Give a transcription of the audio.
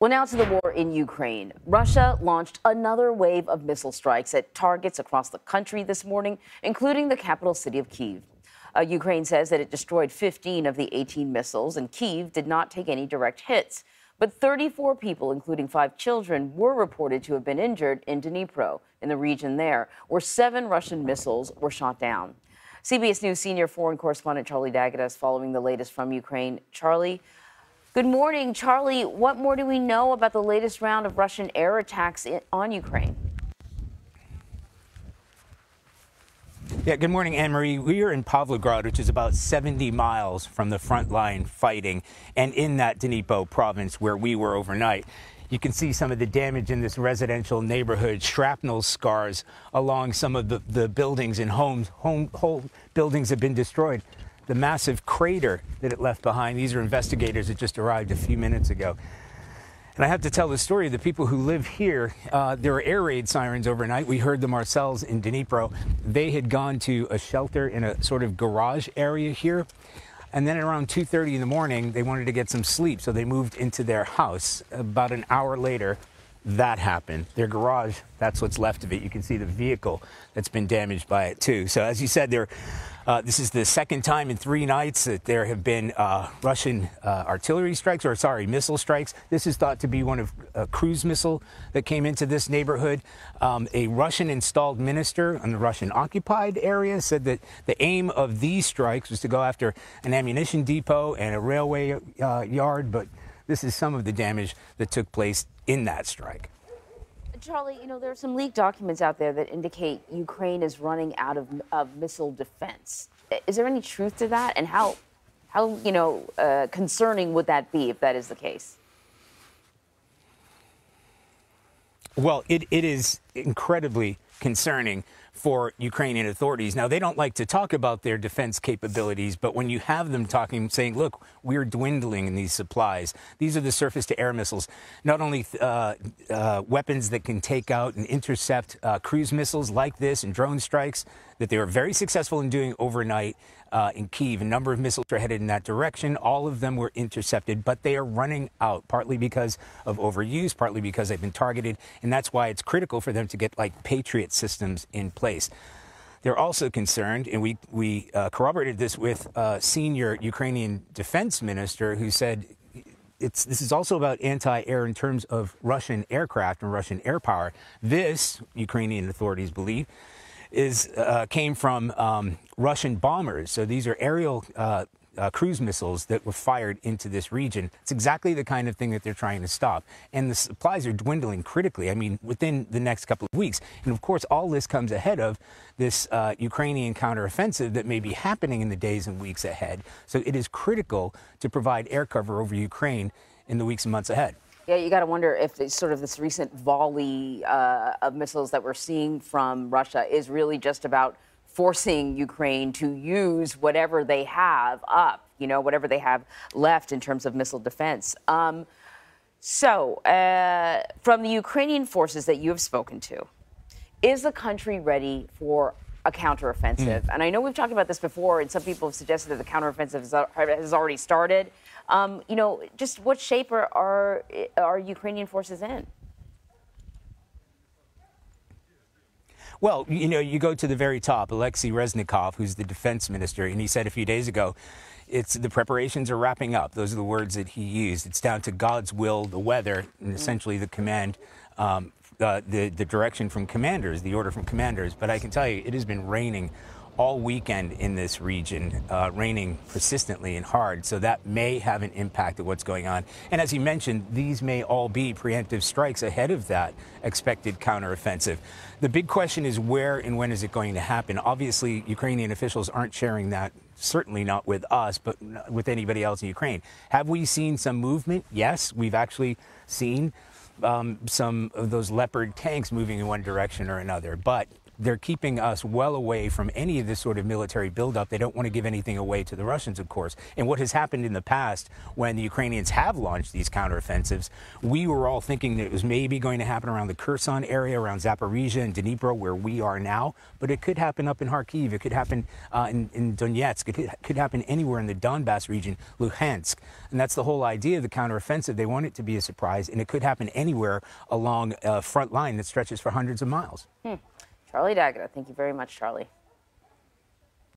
Well, now to the war in Ukraine. Russia launched another wave of missile strikes at targets across the country this morning, including the capital city of Kiev. Uh, Ukraine says that it destroyed 15 of the 18 missiles, and Kiev did not take any direct hits. But 34 people, including five children, were reported to have been injured in Dnipro, in the region there, where seven Russian missiles were shot down. CBS News senior foreign correspondent Charlie D'Agata is following the latest from Ukraine. Charlie, Good morning, Charlie. What more do we know about the latest round of Russian air attacks on Ukraine? Yeah, good morning, Anne Marie. We are in Pavlograd, which is about 70 miles from the front line fighting, and in that Dnipro province where we were overnight. You can see some of the damage in this residential neighborhood, shrapnel scars along some of the, the buildings and homes. Home, whole buildings have been destroyed the massive crater that it left behind. These are investigators that just arrived a few minutes ago. And I have to tell the story of the people who live here. Uh, there were air raid sirens overnight. We heard them ourselves in Dnipro. They had gone to a shelter in a sort of garage area here. And then around 2:30 in the morning, they wanted to get some sleep, so they moved into their house. About an hour later, that happened. Their garage, that's what's left of it. You can see the vehicle that's been damaged by it too. So as you said, there uh, this is the second time in three nights that there have been uh, Russian uh, artillery strikes, or sorry, missile strikes. This is thought to be one of a cruise missile that came into this neighborhood. Um, a Russian installed minister in the Russian occupied area said that the aim of these strikes was to go after an ammunition depot and a railway uh, yard, but this is some of the damage that took place in that strike. Charlie, you know, there are some leaked documents out there that indicate Ukraine is running out of, of missile defense. Is there any truth to that? And how, how you know, uh, concerning would that be if that is the case? Well, it, it is incredibly concerning for Ukrainian authorities. Now, they don't like to talk about their defense capabilities, but when you have them talking, saying, look, we're dwindling in these supplies, these are the surface to air missiles, not only uh, uh, weapons that can take out and intercept uh, cruise missiles like this and drone strikes that they were very successful in doing overnight uh, in Kiev. A number of missiles are headed in that direction. All of them were intercepted, but they are running out, partly because of overuse, partly because they've been targeted. And that's why it's critical for them to get like Patriot systems in place. They're also concerned, and we, we uh, corroborated this with a senior Ukrainian defense minister who said it's, this is also about anti-air in terms of Russian aircraft and Russian air power. This, Ukrainian authorities believe, is uh, came from um, Russian bombers. So these are aerial uh, cruise missiles that were fired into this region. It's exactly the kind of thing that they're trying to stop. And the supplies are dwindling critically, I mean, within the next couple of weeks. And of course, all this comes ahead of this uh, Ukrainian counteroffensive that may be happening in the days and weeks ahead. So it is critical to provide air cover over Ukraine in the weeks and months ahead. Yeah, you got to wonder if sort of this recent volley uh, of missiles that we're seeing from Russia is really just about forcing Ukraine to use whatever they have up, you know, whatever they have left in terms of missile defense. Um, so, uh, from the Ukrainian forces that you have spoken to, is the country ready for a counteroffensive? Mm. And I know we've talked about this before, and some people have suggested that the counteroffensive has already started. Um, you know, just what shape are, are, are Ukrainian forces in? Well, you know, you go to the very top, Alexei Reznikov, who's the defense minister, and he said a few days ago, it's the preparations are wrapping up. Those are the words that he used. It's down to God's will, the weather, and essentially the command, um, uh, the the direction from commanders, the order from commanders. But I can tell you, it has been raining all weekend in this region, uh, raining persistently and hard. So that may have an impact of what's going on. And as you mentioned, these may all be preemptive strikes ahead of that expected counteroffensive. The big question is where and when is it going to happen? Obviously, Ukrainian officials aren't sharing that certainly not with us, but with anybody else in Ukraine. Have we seen some movement? Yes, we've actually seen um, some of those Leopard tanks moving in one direction or another. But they're keeping us well away from any of this sort of military buildup. They don't want to give anything away to the Russians, of course. And what has happened in the past when the Ukrainians have launched these counteroffensives, we were all thinking that it was maybe going to happen around the Kherson area, around Zaporizhia and Dnipro, where we are now. But it could happen up in Kharkiv. It could happen uh, in, in, Donetsk. It could, happen anywhere in the Donbass region, Luhansk. And that's the whole idea of the counteroffensive. They want it to be a surprise, and it could happen anywhere along a front line that stretches for hundreds of miles. Hmm. Charlie D'Agata, thank you very much, Charlie.